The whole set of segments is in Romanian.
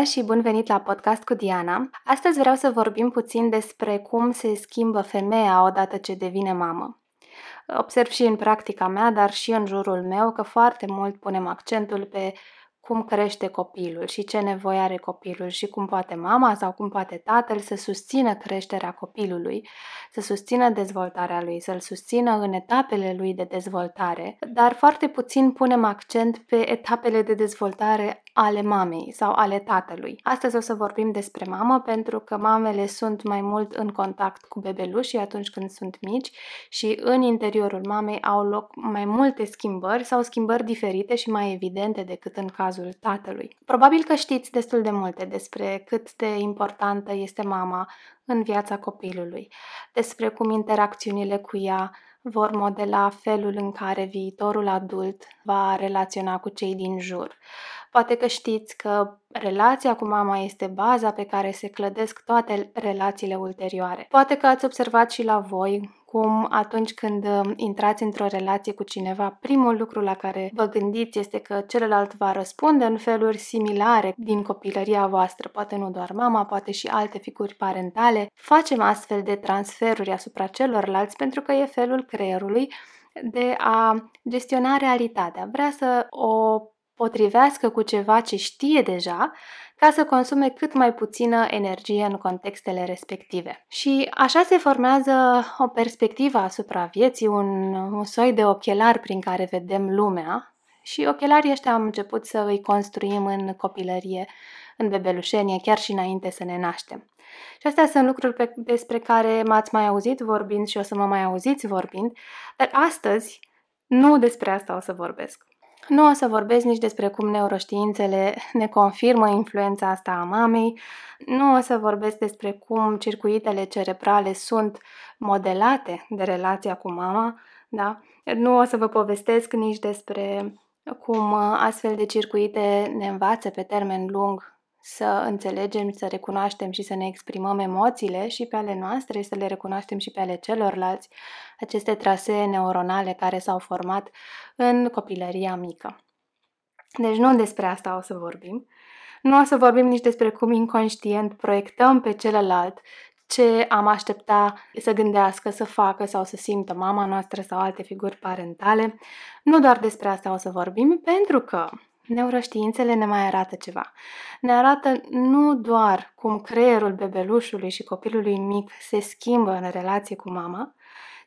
Bună și bun venit la podcast cu Diana. Astăzi vreau să vorbim puțin despre cum se schimbă femeia odată ce devine mamă. Observ și în practica mea, dar și în jurul meu că foarte mult punem accentul pe cum crește copilul și ce nevoie are copilul și cum poate mama sau cum poate tatăl să susțină creșterea copilului, să susțină dezvoltarea lui, să-l susțină în etapele lui de dezvoltare, dar foarte puțin punem accent pe etapele de dezvoltare ale mamei sau ale tatălui. Astăzi o să vorbim despre mamă pentru că mamele sunt mai mult în contact cu bebelușii atunci când sunt mici și în interiorul mamei au loc mai multe schimbări sau schimbări diferite și mai evidente decât în cazul tatălui. Probabil că știți destul de multe despre cât de importantă este mama în viața copilului, despre cum interacțiunile cu ea vor modela felul în care viitorul adult va relaționa cu cei din jur. Poate că știți că relația cu mama este baza pe care se clădesc toate relațiile ulterioare. Poate că ați observat și la voi cum atunci când um, intrați într-o relație cu cineva, primul lucru la care vă gândiți este că celălalt va răspunde în feluri similare din copilăria voastră, poate nu doar mama, poate și alte figuri parentale. Facem astfel de transferuri asupra celorlalți pentru că e felul creierului de a gestiona realitatea. Vrea să o potrivească cu ceva ce știe deja ca să consume cât mai puțină energie în contextele respective. Și așa se formează o perspectivă asupra vieții, un, un soi de ochelar prin care vedem lumea și ochelarii ăștia am început să îi construim în copilărie, în bebelușenie, chiar și înainte să ne naștem. Și astea sunt lucruri pe, despre care m-ați mai auzit vorbind și o să mă mai auziți vorbind, dar astăzi nu despre asta o să vorbesc. Nu o să vorbesc nici despre cum neuroștiințele ne confirmă influența asta a mamei, nu o să vorbesc despre cum circuitele cerebrale sunt modelate de relația cu mama, da? Nu o să vă povestesc nici despre cum astfel de circuite ne învață pe termen lung să înțelegem, să recunoaștem și să ne exprimăm emoțiile și pe ale noastre și să le recunoaștem și pe ale celorlalți, aceste trasee neuronale care s-au format în copilăria mică. Deci nu despre asta o să vorbim. Nu o să vorbim nici despre cum inconștient proiectăm pe celălalt ce am aștepta să gândească, să facă sau să simtă mama noastră sau alte figuri parentale. Nu doar despre asta o să vorbim, pentru că Neuroștiințele ne mai arată ceva. Ne arată nu doar cum creierul bebelușului și copilului mic se schimbă în relație cu mama,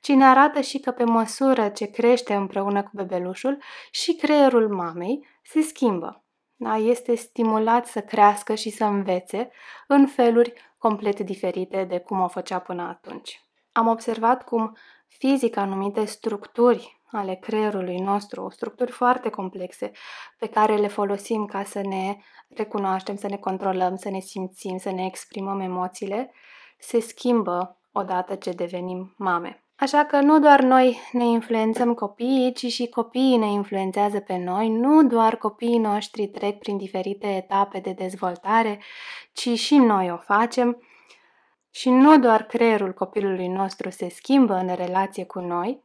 ci ne arată și că pe măsură ce crește împreună cu bebelușul, și creierul mamei se schimbă. Da? Este stimulat să crească și să învețe în feluri complet diferite de cum o făcea până atunci. Am observat cum fizic anumite structuri ale creierului nostru, structuri foarte complexe pe care le folosim ca să ne recunoaștem, să ne controlăm, să ne simțim, să ne exprimăm emoțiile, se schimbă odată ce devenim mame. Așa că nu doar noi ne influențăm copiii, ci și copiii ne influențează pe noi, nu doar copiii noștri trec prin diferite etape de dezvoltare, ci și noi o facem. Și nu doar creierul copilului nostru se schimbă în relație cu noi,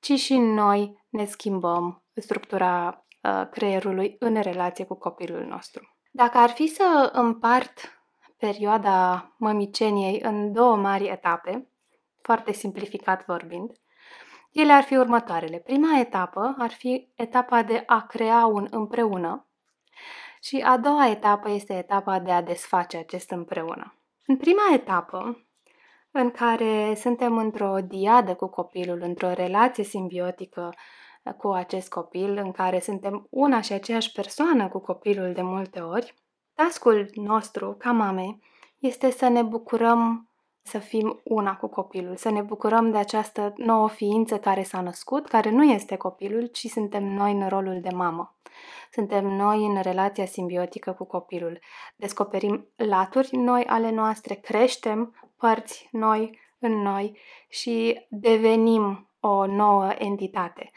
ci și noi ne schimbăm structura uh, creierului în relație cu copilul nostru. Dacă ar fi să împart perioada mămiceniei în două mari etape, foarte simplificat vorbind, ele ar fi următoarele. Prima etapă ar fi etapa de a crea un împreună și a doua etapă este etapa de a desface acest împreună. În prima etapă, în care suntem într-o diadă cu copilul, într-o relație simbiotică cu acest copil, în care suntem una și aceeași persoană cu copilul de multe ori, tascul nostru, ca mame, este să ne bucurăm să fim una cu copilul, să ne bucurăm de această nouă ființă care s-a născut, care nu este copilul, ci suntem noi în rolul de mamă. Suntem noi în relația simbiotică cu copilul. Descoperim laturi noi ale noastre, creștem părți noi în noi și devenim o nouă entitate.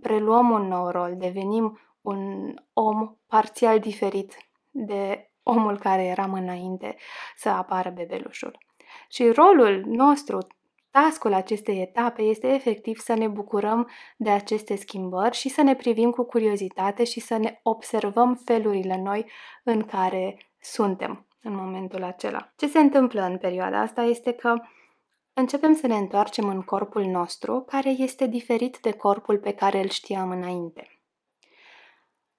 Preluăm un nou rol, devenim un om parțial diferit de omul care eram înainte să apară bebelușul. Și rolul nostru, tascul acestei etape este efectiv să ne bucurăm de aceste schimbări și să ne privim cu curiozitate și să ne observăm felurile noi în care suntem în momentul acela. Ce se întâmplă în perioada asta este că începem să ne întoarcem în corpul nostru, care este diferit de corpul pe care îl știam înainte.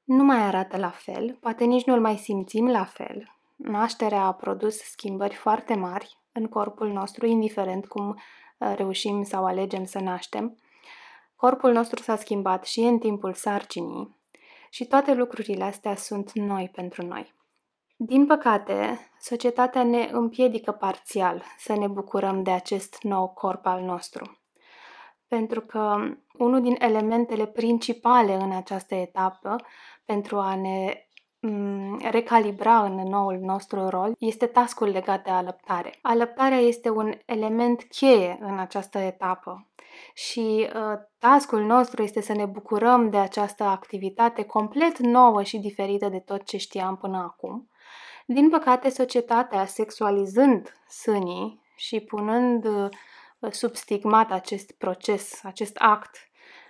Nu mai arată la fel, poate nici nu îl mai simțim la fel. Nașterea a produs schimbări foarte mari în corpul nostru, indiferent cum uh, reușim sau alegem să naștem. Corpul nostru s-a schimbat și în timpul sarcinii și toate lucrurile astea sunt noi pentru noi. Din păcate, societatea ne împiedică parțial să ne bucurăm de acest nou corp al nostru. Pentru că unul din elementele principale în această etapă pentru a ne mm, recalibra în noul nostru rol este tascul legat de alăptare. Alăptarea este un element cheie în această etapă și uh, tascul nostru este să ne bucurăm de această activitate complet nouă și diferită de tot ce știam până acum. Din păcate, societatea, sexualizând sânii și punând uh, sub stigmat acest proces, acest act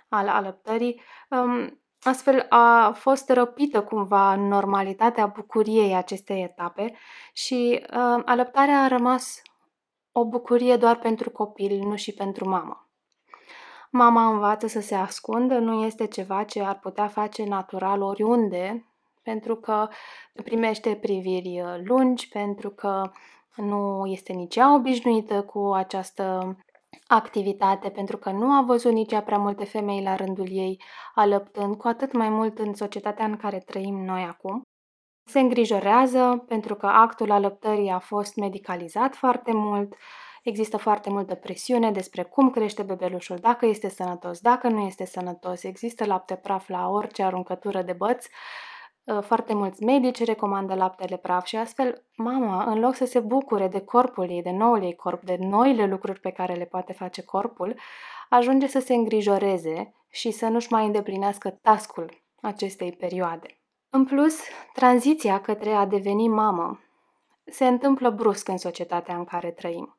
al alăptării, um, Astfel a fost răpită cumva în normalitatea bucuriei acestei etape și uh, alăptarea a rămas o bucurie doar pentru copil, nu și pentru mamă. Mama învață să se ascundă, nu este ceva ce ar putea face natural oriunde, pentru că primește priviri uh, lungi, pentru că nu este nici ea obișnuită cu această activitate, pentru că nu a văzut nici ea prea multe femei la rândul ei alăptând, cu atât mai mult în societatea în care trăim noi acum. Se îngrijorează pentru că actul alăptării a fost medicalizat foarte mult, există foarte multă presiune despre cum crește bebelușul, dacă este sănătos, dacă nu este sănătos, există lapte praf la orice aruncătură de băț. Uh, foarte mulți medici recomandă laptele praf și astfel mama, în loc să se bucure de corpul ei, de noul ei corp, de noile lucruri pe care le poate face corpul, ajunge să se îngrijoreze și să nu-și mai îndeplinească tascul acestei perioade. În plus, tranziția către a deveni mamă se întâmplă brusc în societatea în care trăim.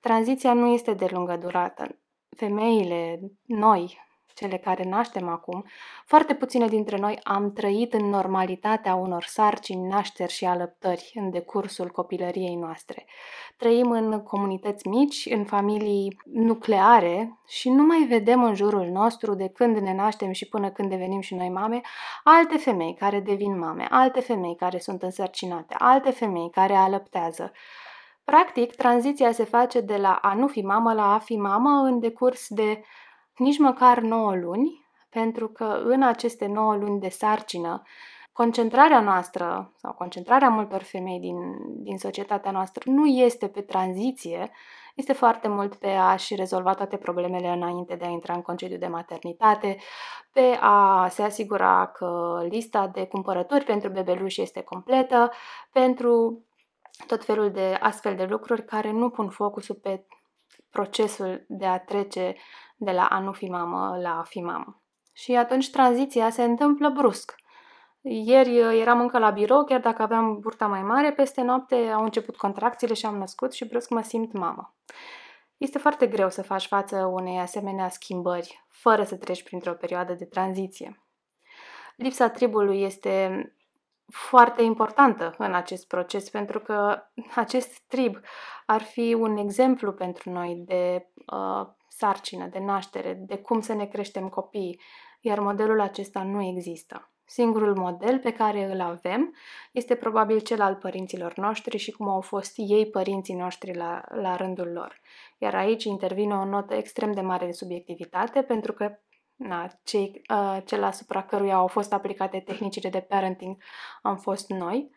Tranziția nu este de lungă durată. Femeile, noi, cele care naștem acum, foarte puține dintre noi am trăit în normalitatea unor sarcini, nașteri și alăptări în decursul copilăriei noastre. Trăim în comunități mici, în familii nucleare și nu mai vedem în jurul nostru de când ne naștem și până când devenim și noi mame, alte femei care devin mame, alte femei care sunt însărcinate, alte femei care alăptează. Practic, tranziția se face de la a nu fi mamă la a fi mamă în decurs de nici măcar 9 luni, pentru că în aceste 9 luni de sarcină, concentrarea noastră sau concentrarea multor femei din, din societatea noastră nu este pe tranziție, este foarte mult pe a-și rezolva toate problemele înainte de a intra în concediu de maternitate, pe a se asigura că lista de cumpărături pentru bebeluși este completă, pentru tot felul de astfel de lucruri care nu pun focusul pe procesul de a trece de la a nu fi mamă la a fi mamă. Și atunci tranziția se întâmplă brusc. Ieri uh, eram încă la birou, chiar dacă aveam burta mai mare, peste noapte au început contracțiile și am născut și brusc mă simt mamă. Este foarte greu să faci față unei asemenea schimbări, fără să treci printr-o perioadă de tranziție. Lipsa tribului este foarte importantă în acest proces, pentru că acest trib ar fi un exemplu pentru noi de uh, sarcină, de naștere, de cum să ne creștem copiii, iar modelul acesta nu există. Singurul model pe care îl avem este probabil cel al părinților noștri și cum au fost ei părinții noștri la, la rândul lor. Iar aici intervine o notă extrem de mare de subiectivitate pentru că na, cei, uh, cel asupra căruia au fost aplicate tehnicile de parenting am fost noi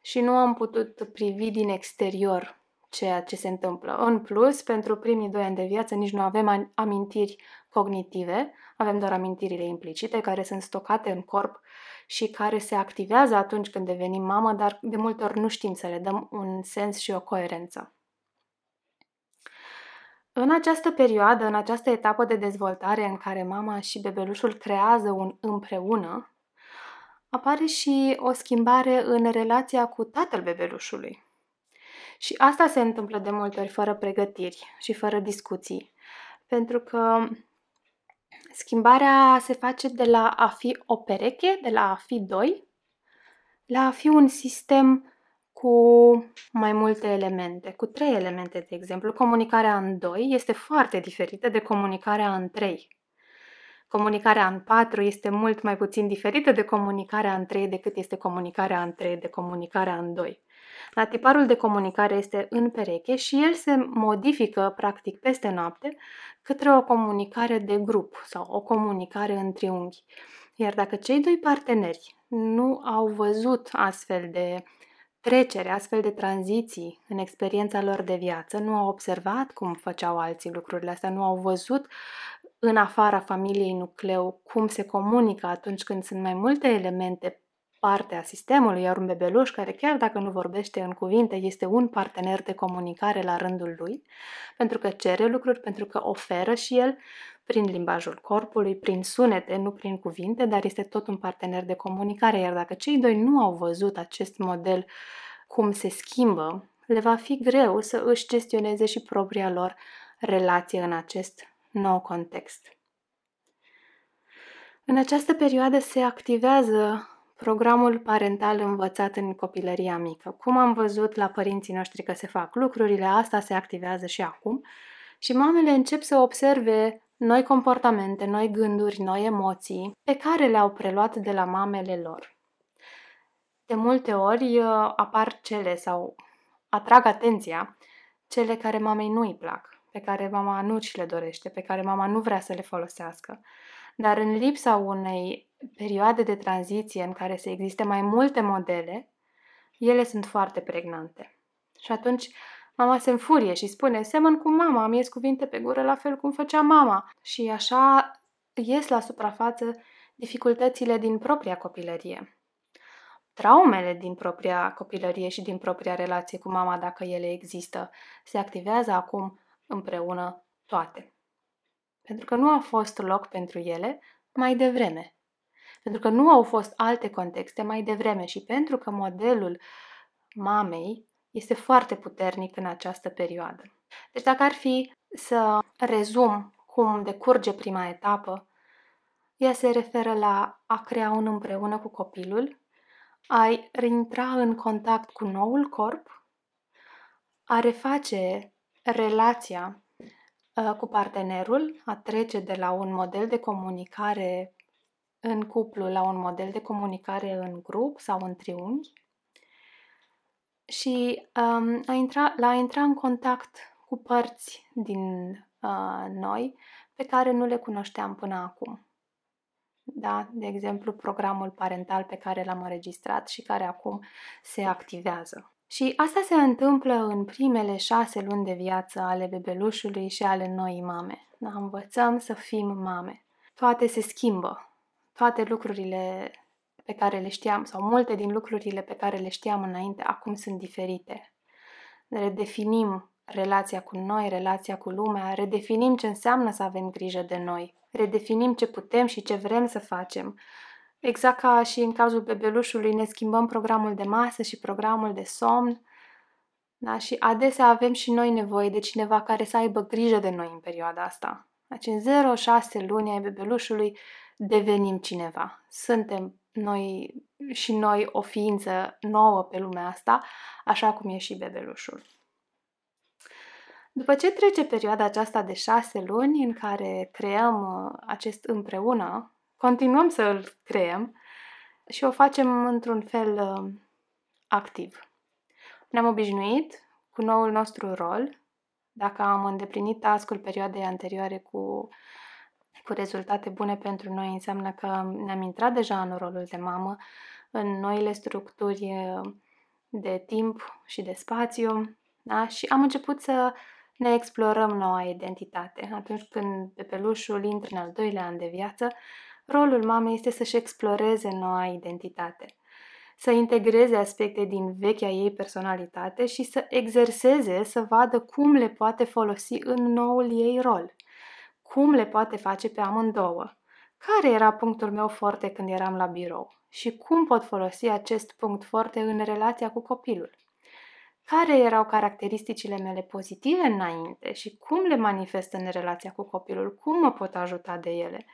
și nu am putut privi din exterior ceea ce se întâmplă. În plus, pentru primii doi ani de viață nici nu avem amintiri cognitive, avem doar amintirile implicite care sunt stocate în corp și care se activează atunci când devenim mamă, dar de multe ori nu știm să le dăm un sens și o coerență. În această perioadă, în această etapă de dezvoltare în care mama și bebelușul creează un împreună, apare și o schimbare în relația cu tatăl bebelușului. Și asta se întâmplă de multe ori fără pregătiri și fără discuții. Pentru că schimbarea se face de la a fi o pereche, de la a fi doi, la a fi un sistem cu mai multe elemente, cu trei elemente, de exemplu. Comunicarea în doi este foarte diferită de comunicarea în trei. Comunicarea în patru este mult mai puțin diferită de comunicarea în trei decât este comunicarea în trei de comunicarea în doi. La tiparul de comunicare este în pereche și el se modifică practic peste noapte către o comunicare de grup sau o comunicare în triunghi. Iar dacă cei doi parteneri nu au văzut astfel de trecere, astfel de tranziții în experiența lor de viață, nu au observat cum făceau alții lucrurile astea, nu au văzut în afara familiei nucleu cum se comunică atunci când sunt mai multe elemente parte a sistemului, iar un bebeluș care chiar dacă nu vorbește în cuvinte este un partener de comunicare la rândul lui, pentru că cere lucruri, pentru că oferă și el prin limbajul corpului, prin sunete, nu prin cuvinte, dar este tot un partener de comunicare, iar dacă cei doi nu au văzut acest model cum se schimbă, le va fi greu să își gestioneze și propria lor relație în acest nou context. În această perioadă se activează programul parental învățat în copilăria mică. Cum am văzut la părinții noștri că se fac lucrurile, asta se activează și acum și mamele încep să observe noi comportamente, noi gânduri, noi emoții pe care le-au preluat de la mamele lor. De multe ori uh, apar cele sau atrag atenția cele care mamei nu îi plac, pe care mama nu și le dorește, pe care mama nu vrea să le folosească. Dar în lipsa unei perioade de tranziție în care să existe mai multe modele, ele sunt foarte pregnante. Și atunci mama se înfurie și spune, semăn cu mama, am ies cuvinte pe gură la fel cum făcea mama. Și așa ies la suprafață dificultățile din propria copilărie. Traumele din propria copilărie și din propria relație cu mama, dacă ele există, se activează acum împreună toate. Pentru că nu a fost loc pentru ele mai devreme. Pentru că nu au fost alte contexte mai devreme și pentru că modelul mamei este foarte puternic în această perioadă. Deci dacă ar fi să rezum cum decurge prima etapă, ea se referă la a crea un împreună cu copilul, a reintra în contact cu noul corp, a reface relația uh, cu partenerul, a trece de la un model de comunicare în cuplu la un model de comunicare în grup sau în triunghi și um, a intra, la a intra în contact cu părți din uh, noi pe care nu le cunoșteam până acum. Da? De exemplu, programul parental pe care l-am înregistrat și care acum se activează. Și asta se întâmplă în primele șase luni de viață ale bebelușului și ale noii mame. Da? Învățăm să fim mame. Toate se schimbă toate lucrurile pe care le știam sau multe din lucrurile pe care le știam înainte acum sunt diferite. Redefinim relația cu noi, relația cu lumea, redefinim ce înseamnă să avem grijă de noi, redefinim ce putem și ce vrem să facem. Exact ca și în cazul bebelușului, ne schimbăm programul de masă și programul de somn. Da? Și adesea avem și noi nevoie de cineva care să aibă grijă de noi în perioada asta. Deci în 0-6 luni ai bebelușului devenim cineva. Suntem noi și noi o ființă nouă pe lumea asta, așa cum e și bebelușul. După ce trece perioada aceasta de șase luni în care creăm uh, acest împreună, continuăm să îl creăm și o facem într-un fel uh, activ. Ne-am obișnuit cu noul nostru rol. Dacă am îndeplinit tascul perioadei anterioare cu cu rezultate bune pentru noi înseamnă că ne-am intrat deja în rolul de mamă, în noile structuri de timp și de spațiu da? și am început să ne explorăm noua identitate. Atunci când bebelușul intră în al doilea an de viață, rolul mamei este să-și exploreze noua identitate, să integreze aspecte din vechea ei personalitate și să exerseze, să vadă cum le poate folosi în noul ei rol cum le poate face pe amândouă. Care era punctul meu forte când eram la birou și cum pot folosi acest punct forte în relația cu copilul? Care erau caracteristicile mele pozitive înainte și cum le manifest în relația cu copilul? Cum mă pot ajuta de ele?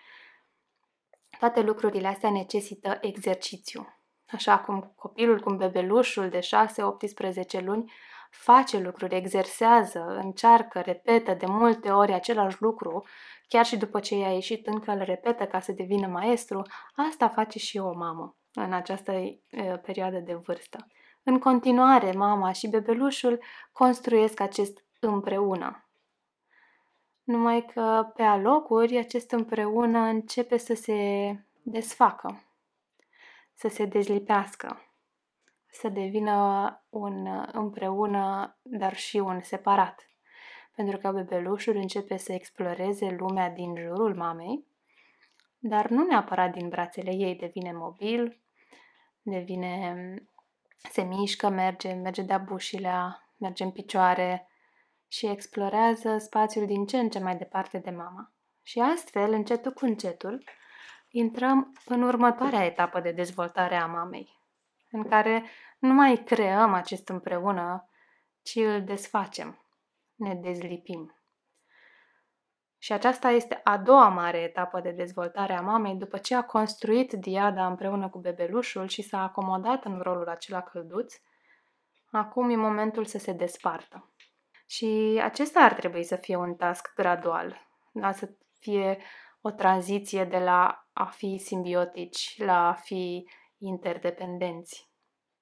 Toate lucrurile astea necesită exercițiu. așa cum copilul, cum bebelușul de 6-18 luni face lucruri, exersează, încearcă, repetă de multe ori același lucru, chiar și după ce i-a ieșit încă îl repetă ca să devină maestru, asta face și o mamă în această e, perioadă de vârstă. În continuare, mama și bebelușul construiesc acest împreună. Numai că pe alocuri acest împreună începe să se desfacă, să se dezlipească, să devină un împreună, dar și un separat. Pentru că bebelușul începe să exploreze lumea din jurul mamei, dar nu neapărat din brațele ei, devine mobil, devine se mișcă, merge, merge de-a bușilea, merge în picioare și explorează spațiul din ce în ce mai departe de mama. Și astfel, încetul cu încetul, intrăm în următoarea etapă de dezvoltare a mamei, în care nu mai creăm acest împreună, ci îl desfacem, ne dezlipim. Și aceasta este a doua mare etapă de dezvoltare a mamei după ce a construit diada împreună cu bebelușul și s-a acomodat în rolul acela călduț. Acum e momentul să se despartă. Și acesta ar trebui să fie un task gradual, da? să fie o tranziție de la a fi simbiotici la a fi interdependenți.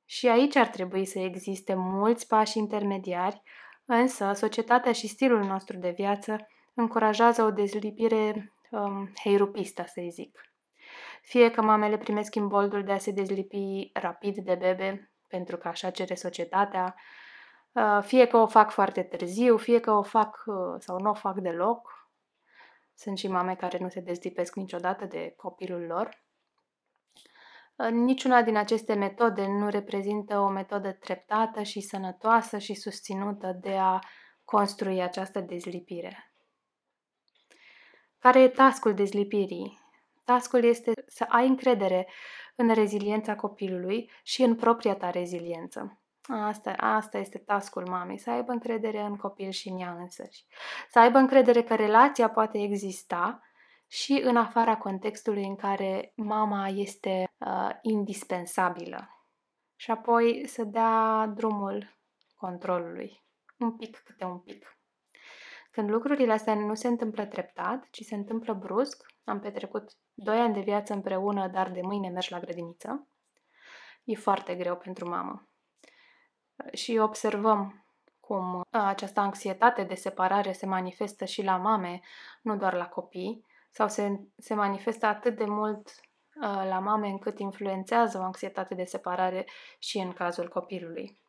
Și aici ar trebui să existe mulți pași intermediari, însă societatea și stilul nostru de viață încurajează o dezlipire um, heirupistă, să zic. Fie că mamele primesc imboldul de a se dezlipi rapid de bebe, pentru că așa cere societatea, uh, fie că o fac foarte târziu, fie că o fac uh, sau nu o fac deloc. Sunt și mame care nu se dezlipesc niciodată de copilul lor. Uh, niciuna din aceste metode nu reprezintă o metodă treptată și sănătoasă și susținută de a construi această dezlipire. Care e tascul dezlipirii? Tascul este să ai încredere în reziliența copilului și în propria ta reziliență. Asta, asta este tascul mamei, să aibă încredere în copil și în ea însăși. Să aibă încredere că relația poate exista și în afara contextului în care mama este uh, indispensabilă. Și apoi să dea drumul controlului, un pic câte un pic. Când lucrurile astea nu se întâmplă treptat, ci se întâmplă brusc, am petrecut doi ani de viață împreună, dar de mâine mergi la grădiniță, e foarte greu pentru mamă. Și observăm cum această anxietate de separare se manifestă și la mame, nu doar la copii, sau se, se manifestă atât de mult la mame încât influențează o anxietate de separare și în cazul copilului.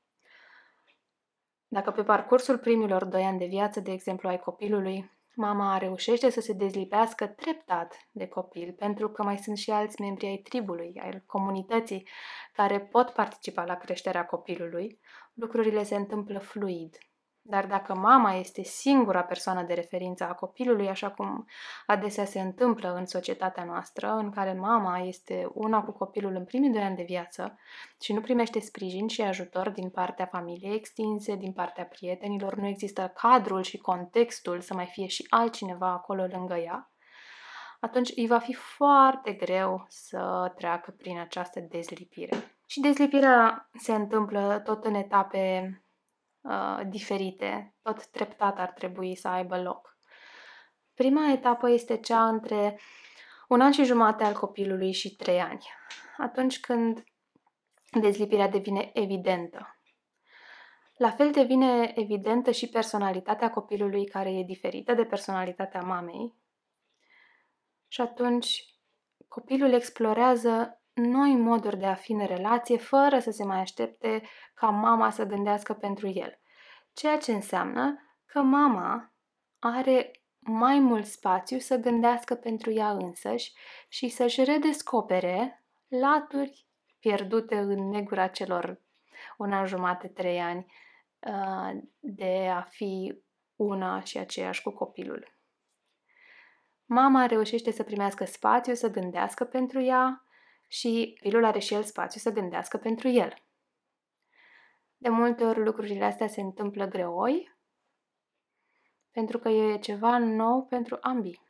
Dacă pe parcursul primilor doi ani de viață, de exemplu, ai copilului, mama reușește să se dezlipească treptat de copil, pentru că mai sunt și alți membri ai tribului, ai comunității, care pot participa la creșterea copilului, lucrurile se întâmplă fluid. Dar dacă mama este singura persoană de referință a copilului, așa cum adesea se întâmplă în societatea noastră, în care mama este una cu copilul în primii doi ani de viață și nu primește sprijin și ajutor din partea familiei extinse, din partea prietenilor, nu există cadrul și contextul să mai fie și altcineva acolo lângă ea, atunci îi va fi foarte greu să treacă prin această dezlipire. Și dezlipirea se întâmplă tot în etape uh, diferite, tot treptat ar trebui să aibă loc. Prima etapă este cea între un an și jumate al copilului și trei ani, atunci când dezlipirea devine evidentă. La fel devine evidentă și personalitatea copilului care e diferită de personalitatea mamei. Și atunci copilul explorează noi moduri de a fi în relație fără să se mai aștepte ca mama să gândească pentru el. Ceea ce înseamnă că mama are mai mult spațiu să gândească pentru ea însăși și să-și redescopere laturi pierdute în negura celor un an jumate, trei ani uh, de a fi una și aceeași cu copilul. Mama reușește să primească spațiu, să gândească pentru ea, și copilul are și el spațiu să gândească pentru el. De multe ori lucrurile astea se întâmplă greoi, pentru că e ceva nou pentru ambii.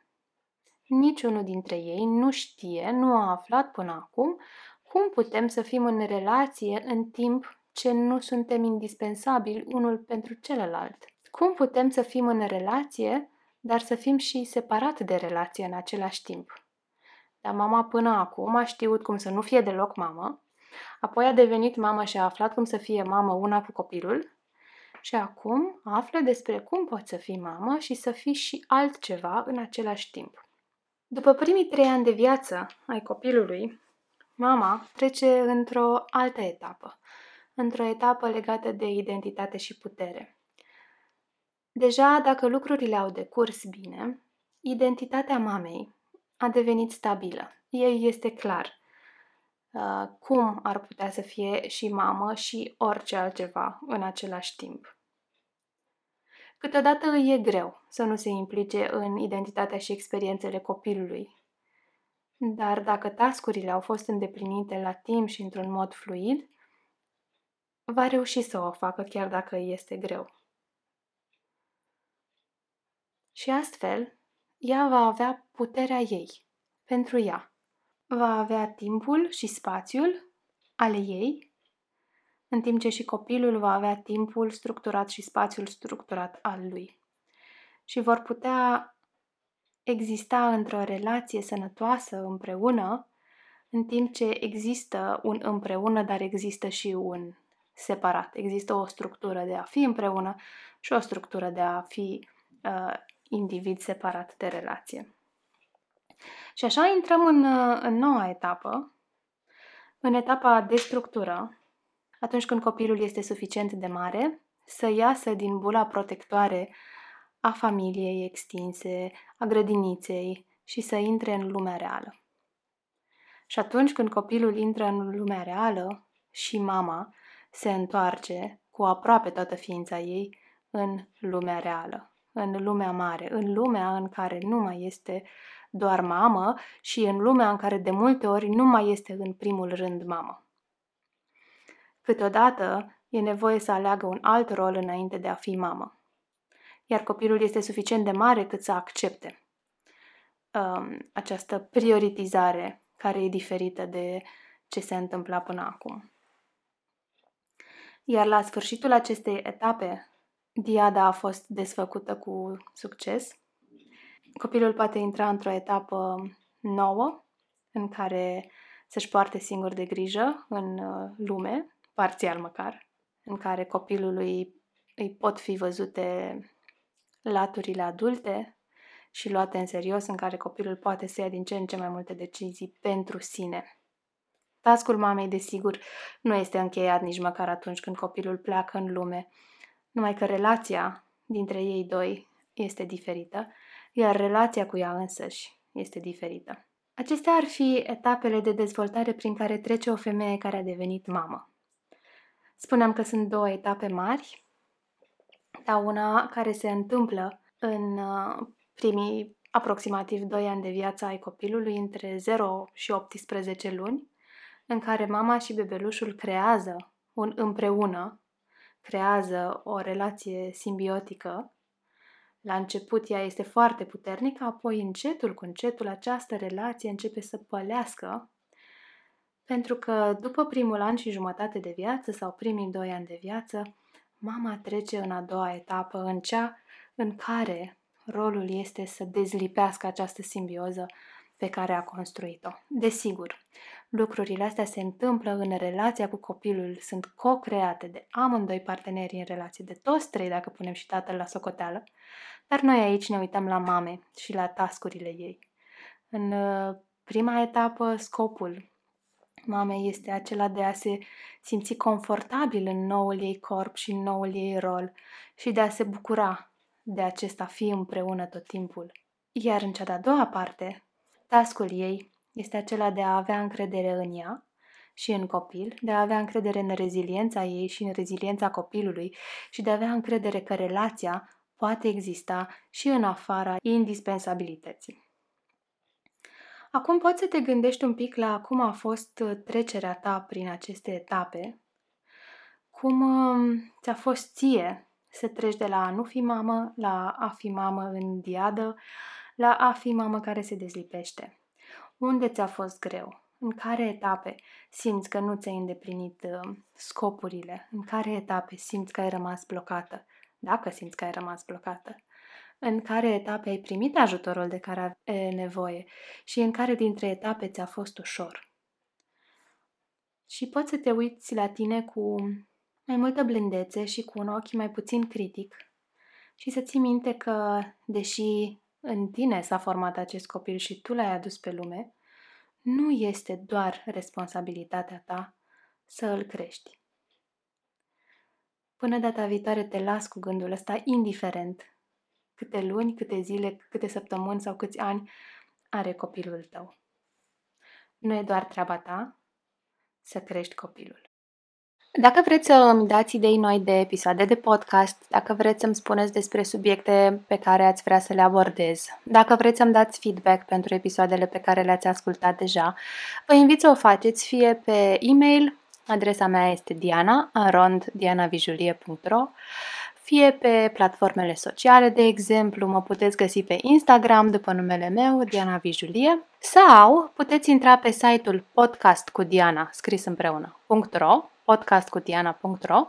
Niciunul dintre ei nu știe, nu a aflat până acum Cum putem să fim în relație în timp ce nu suntem indispensabili unul pentru celălalt? Cum putem să fim în relație, dar să fim și separat de relație în același timp? Dar mama până acum a știut cum să nu fie deloc mamă, apoi a devenit mamă și a aflat cum să fie mamă una cu copilul și acum află despre cum poți să fii mamă și să fii și altceva în același timp. După primii trei ani de viață ai copilului, mama trece într-o altă etapă, într-o etapă legată de identitate și putere. Deja, dacă lucrurile au decurs bine, identitatea mamei a devenit stabilă. Ei este clar uh, cum ar putea să fie și mamă și orice altceva în același timp. Câteodată îi e greu să nu se implice în identitatea și experiențele copilului. Dar dacă tascurile au fost îndeplinite la timp și într-un mod fluid, va reuși să o facă chiar dacă îi este greu. Și astfel, ea va avea puterea ei, pentru ea. Va avea timpul și spațiul ale ei, în timp ce și copilul va avea timpul structurat și spațiul structurat al lui. Și vor putea exista într-o relație sănătoasă împreună, în timp ce există un împreună, dar există și un separat. Există o structură de a fi împreună și o structură de a fi uh, individ separat de relație. Și așa intrăm în, în noua etapă, în etapa de structură, atunci când copilul este suficient de mare să iasă din bula protectoare a familiei extinse, a grădiniței și să intre în lumea reală. Și atunci când copilul intră în lumea reală și mama se întoarce cu aproape toată ființa ei în lumea reală în lumea mare, în lumea în care nu mai este doar mamă și în lumea în care de multe ori nu mai este în primul rând mamă. Câteodată e nevoie să aleagă un alt rol înainte de a fi mamă, iar copilul este suficient de mare cât să accepte um, această prioritizare care e diferită de ce se întâmpla până acum. Iar la sfârșitul acestei etape Diada a fost desfăcută cu succes. Copilul poate intra într-o etapă nouă în care să-și poarte singur de grijă în uh, lume, parțial măcar, în care copilului îi pot fi văzute laturile adulte și luate în serios, în care copilul poate să ia din ce în ce mai multe decizii pentru sine. Tascul mamei, desigur, nu este încheiat nici măcar atunci când copilul pleacă în lume, numai că relația dintre ei doi este diferită, iar relația cu ea însăși este diferită. Acestea ar fi etapele de dezvoltare prin care trece o femeie care a devenit mamă. Spuneam că sunt două etape mari, dar una care se întâmplă în uh, primii aproximativ 2 ani de viață ai copilului, între 0 și 18 luni, în care mama și bebelușul creează un împreună creează o relație simbiotică. La început ea este foarte puternică, apoi încetul cu încetul această relație începe să pălească, pentru că după primul an și jumătate de viață sau primii doi ani de viață, mama trece în a doua etapă, în cea în care rolul este să dezlipească această simbioză pe care a construit-o. Desigur, lucrurile astea se întâmplă în relația cu copilul, sunt co-create de amândoi parteneri în relație, de toți trei, dacă punem și tatăl la socoteală, dar noi aici ne uităm la mame și la tascurile ei. În uh, prima etapă, scopul mamei este acela de a se simți confortabil în noul ei corp și în noul ei rol și de a se bucura de acesta fi împreună tot timpul. Iar în cea de-a doua parte, Tascul ei este acela de a avea încredere în ea și în copil, de a avea încredere în reziliența ei și în reziliența copilului și de a avea încredere că relația poate exista și în afara indispensabilității. Acum poți să te gândești un pic la cum a fost trecerea ta prin aceste etape, cum um, ți-a fost ție să treci de la a nu fi mamă la a fi mamă în diadă, la a fi mamă care se dezlipește. Unde ți-a fost greu? În care etape simți că nu ți-ai îndeplinit uh, scopurile? În care etape simți că ai rămas blocată? Dacă simți că ai rămas blocată. În care etape ai primit ajutorul de care ai nevoie și în care dintre etape ți-a fost ușor. Și poți să te uiți la tine cu mai multă blândețe și cu un ochi mai puțin critic și să ții minte că, deși în tine s-a format acest copil și tu l-ai adus pe lume, nu este doar responsabilitatea ta să îl crești. Până data viitoare te las cu gândul ăsta indiferent câte luni, câte zile, câte săptămâni sau câți ani are copilul tău. Nu e doar treaba ta să crești copilul. Dacă vreți să îmi dați idei noi de episoade de podcast, dacă vreți să-mi spuneți despre subiecte pe care ați vrea să le abordez, dacă vreți să-mi dați feedback pentru episoadele pe care le-ați ascultat deja, vă invit să o faceți fie pe e-mail, adresa mea este diana, aronddianavijulie.ro, fie pe platformele sociale, de exemplu, mă puteți găsi pe Instagram după numele meu, Diana Vijulie, sau puteți intra pe site-ul podcast cu Diana, scris împreună.ro, podcastcutiana.ro,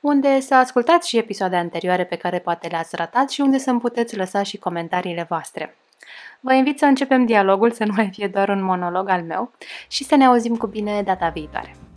unde să ascultați și episoade anterioare pe care poate le-ați ratat și unde să-mi puteți lăsa și comentariile voastre. Vă invit să începem dialogul, să nu mai fie doar un monolog al meu și să ne auzim cu bine data viitoare.